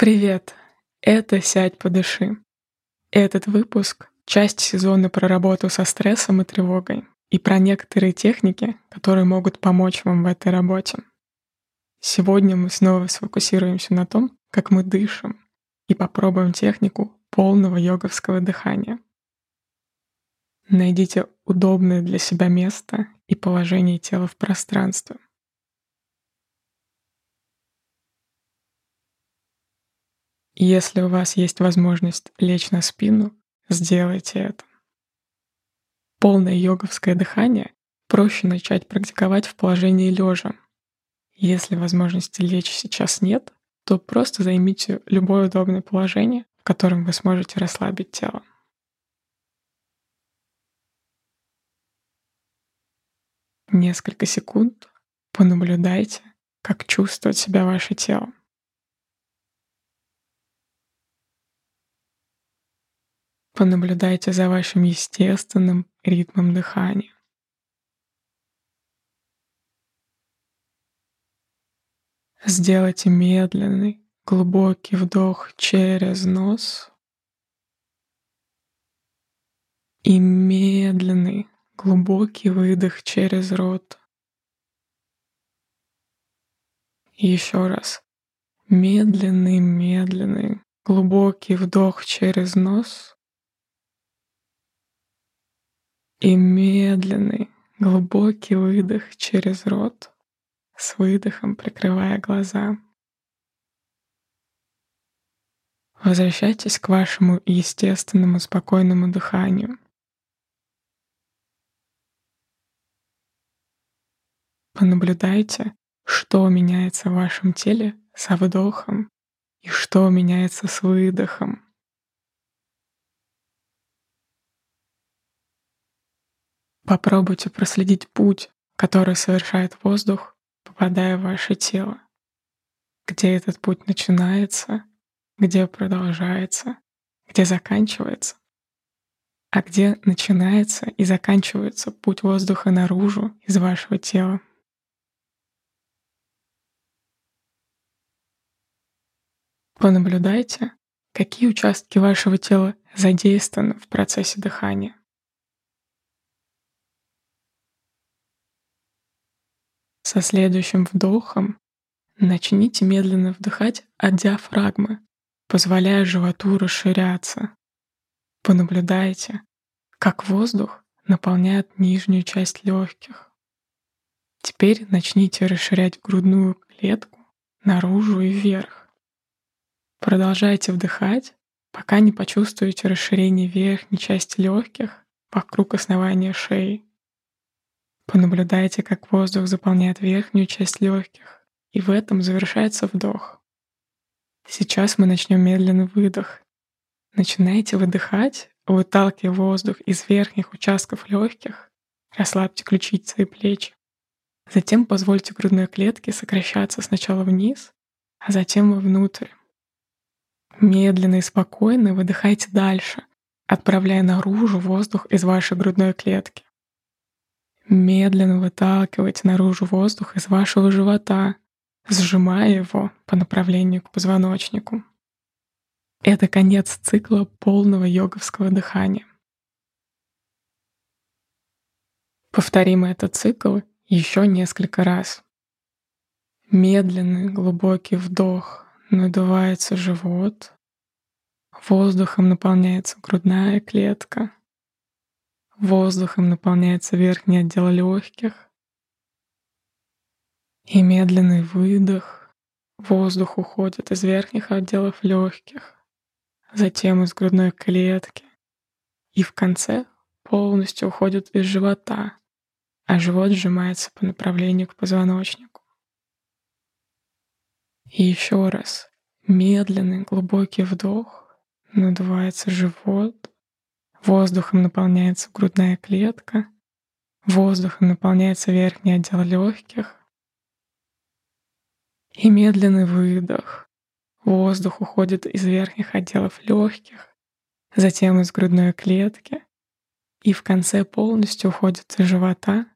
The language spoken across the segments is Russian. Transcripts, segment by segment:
Привет! Это «Сядь, подыши». Этот выпуск — часть сезона про работу со стрессом и тревогой и про некоторые техники, которые могут помочь вам в этой работе. Сегодня мы снова сфокусируемся на том, как мы дышим, и попробуем технику полного йоговского дыхания. Найдите удобное для себя место и положение тела в пространстве — Если у вас есть возможность лечь на спину, сделайте это. Полное йоговское дыхание проще начать практиковать в положении лежа. Если возможности лечь сейчас нет, то просто займите любое удобное положение, в котором вы сможете расслабить тело. Несколько секунд понаблюдайте, как чувствует себя ваше тело. Понаблюдайте за вашим естественным ритмом дыхания. Сделайте медленный, глубокий вдох через нос и медленный, глубокий выдох через рот. И еще раз. Медленный, медленный, глубокий вдох через нос и медленный, глубокий выдох через рот, с выдохом прикрывая глаза. Возвращайтесь к вашему естественному спокойному дыханию. Понаблюдайте, что меняется в вашем теле со вдохом и что меняется с выдохом. Попробуйте проследить путь, который совершает воздух, попадая в ваше тело. Где этот путь начинается, где продолжается, где заканчивается, а где начинается и заканчивается путь воздуха наружу из вашего тела. Понаблюдайте, какие участки вашего тела задействованы в процессе дыхания. Со следующим вдохом начните медленно вдыхать от диафрагмы, позволяя животу расширяться. Понаблюдайте, как воздух наполняет нижнюю часть легких. Теперь начните расширять грудную клетку наружу и вверх. Продолжайте вдыхать, пока не почувствуете расширение верхней части легких вокруг основания шеи. Понаблюдайте, как воздух заполняет верхнюю часть легких, и в этом завершается вдох. Сейчас мы начнем медленный выдох. Начинайте выдыхать, выталкивая воздух из верхних участков легких, расслабьте ключицы и плечи. Затем позвольте грудной клетке сокращаться сначала вниз, а затем вовнутрь. Медленно и спокойно выдыхайте дальше, отправляя наружу воздух из вашей грудной клетки. Медленно выталкивайте наружу воздух из вашего живота, сжимая его по направлению к позвоночнику. Это конец цикла полного йоговского дыхания. Повторим этот цикл еще несколько раз. Медленный глубокий вдох, надувается живот, воздухом наполняется грудная клетка, Воздухом наполняется верхний отдел легких. И медленный выдох. Воздух уходит из верхних отделов легких, затем из грудной клетки. И в конце полностью уходит из живота, а живот сжимается по направлению к позвоночнику. И еще раз медленный глубокий вдох, надувается живот, Воздухом наполняется грудная клетка, воздухом наполняется верхний отдел легких. И медленный выдох. Воздух уходит из верхних отделов легких, затем из грудной клетки, и в конце полностью уходит из живота,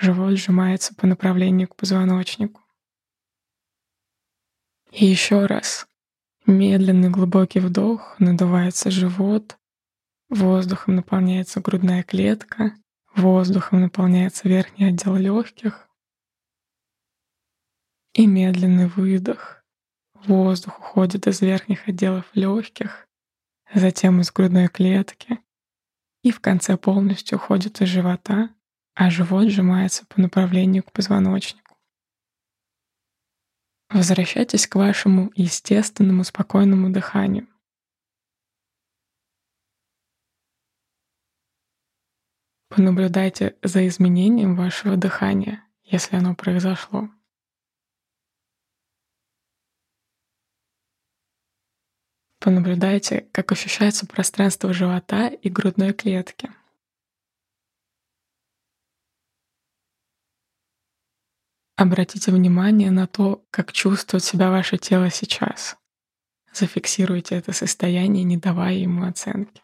живот сжимается по направлению к позвоночнику. И еще раз. Медленный глубокий вдох, надувается живот, воздухом наполняется грудная клетка, воздухом наполняется верхний отдел легких. И медленный выдох. Воздух уходит из верхних отделов легких, затем из грудной клетки и в конце полностью уходит из живота, а живот сжимается по направлению к позвоночнику. Возвращайтесь к вашему естественному спокойному дыханию. Понаблюдайте за изменением вашего дыхания, если оно произошло. Понаблюдайте, как ощущается пространство живота и грудной клетки. Обратите внимание на то, как чувствует себя ваше тело сейчас. Зафиксируйте это состояние, не давая ему оценки.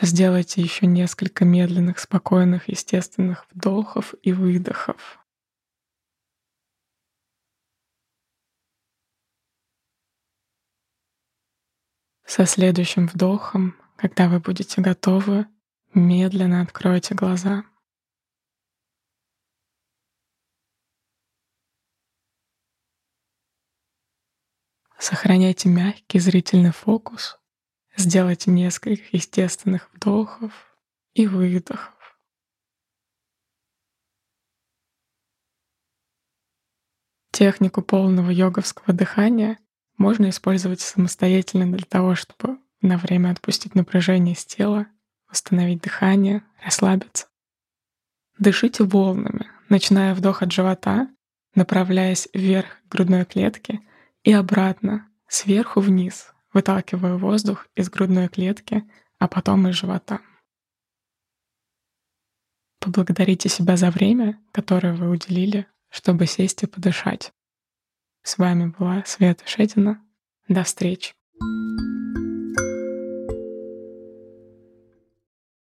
Сделайте еще несколько медленных, спокойных, естественных вдохов и выдохов. Со следующим вдохом, когда вы будете готовы, медленно откройте глаза. Сохраняйте мягкий зрительный фокус. Сделайте несколько естественных вдохов и выдохов. Технику полного йоговского дыхания можно использовать самостоятельно для того, чтобы на время отпустить напряжение с тела, восстановить дыхание, расслабиться. Дышите волнами, начиная вдох от живота, направляясь вверх грудной клетки и обратно, сверху вниз, выталкивая воздух из грудной клетки, а потом из живота. Поблагодарите себя за время, которое вы уделили, чтобы сесть и подышать. С вами была Света Шедина. До встречи.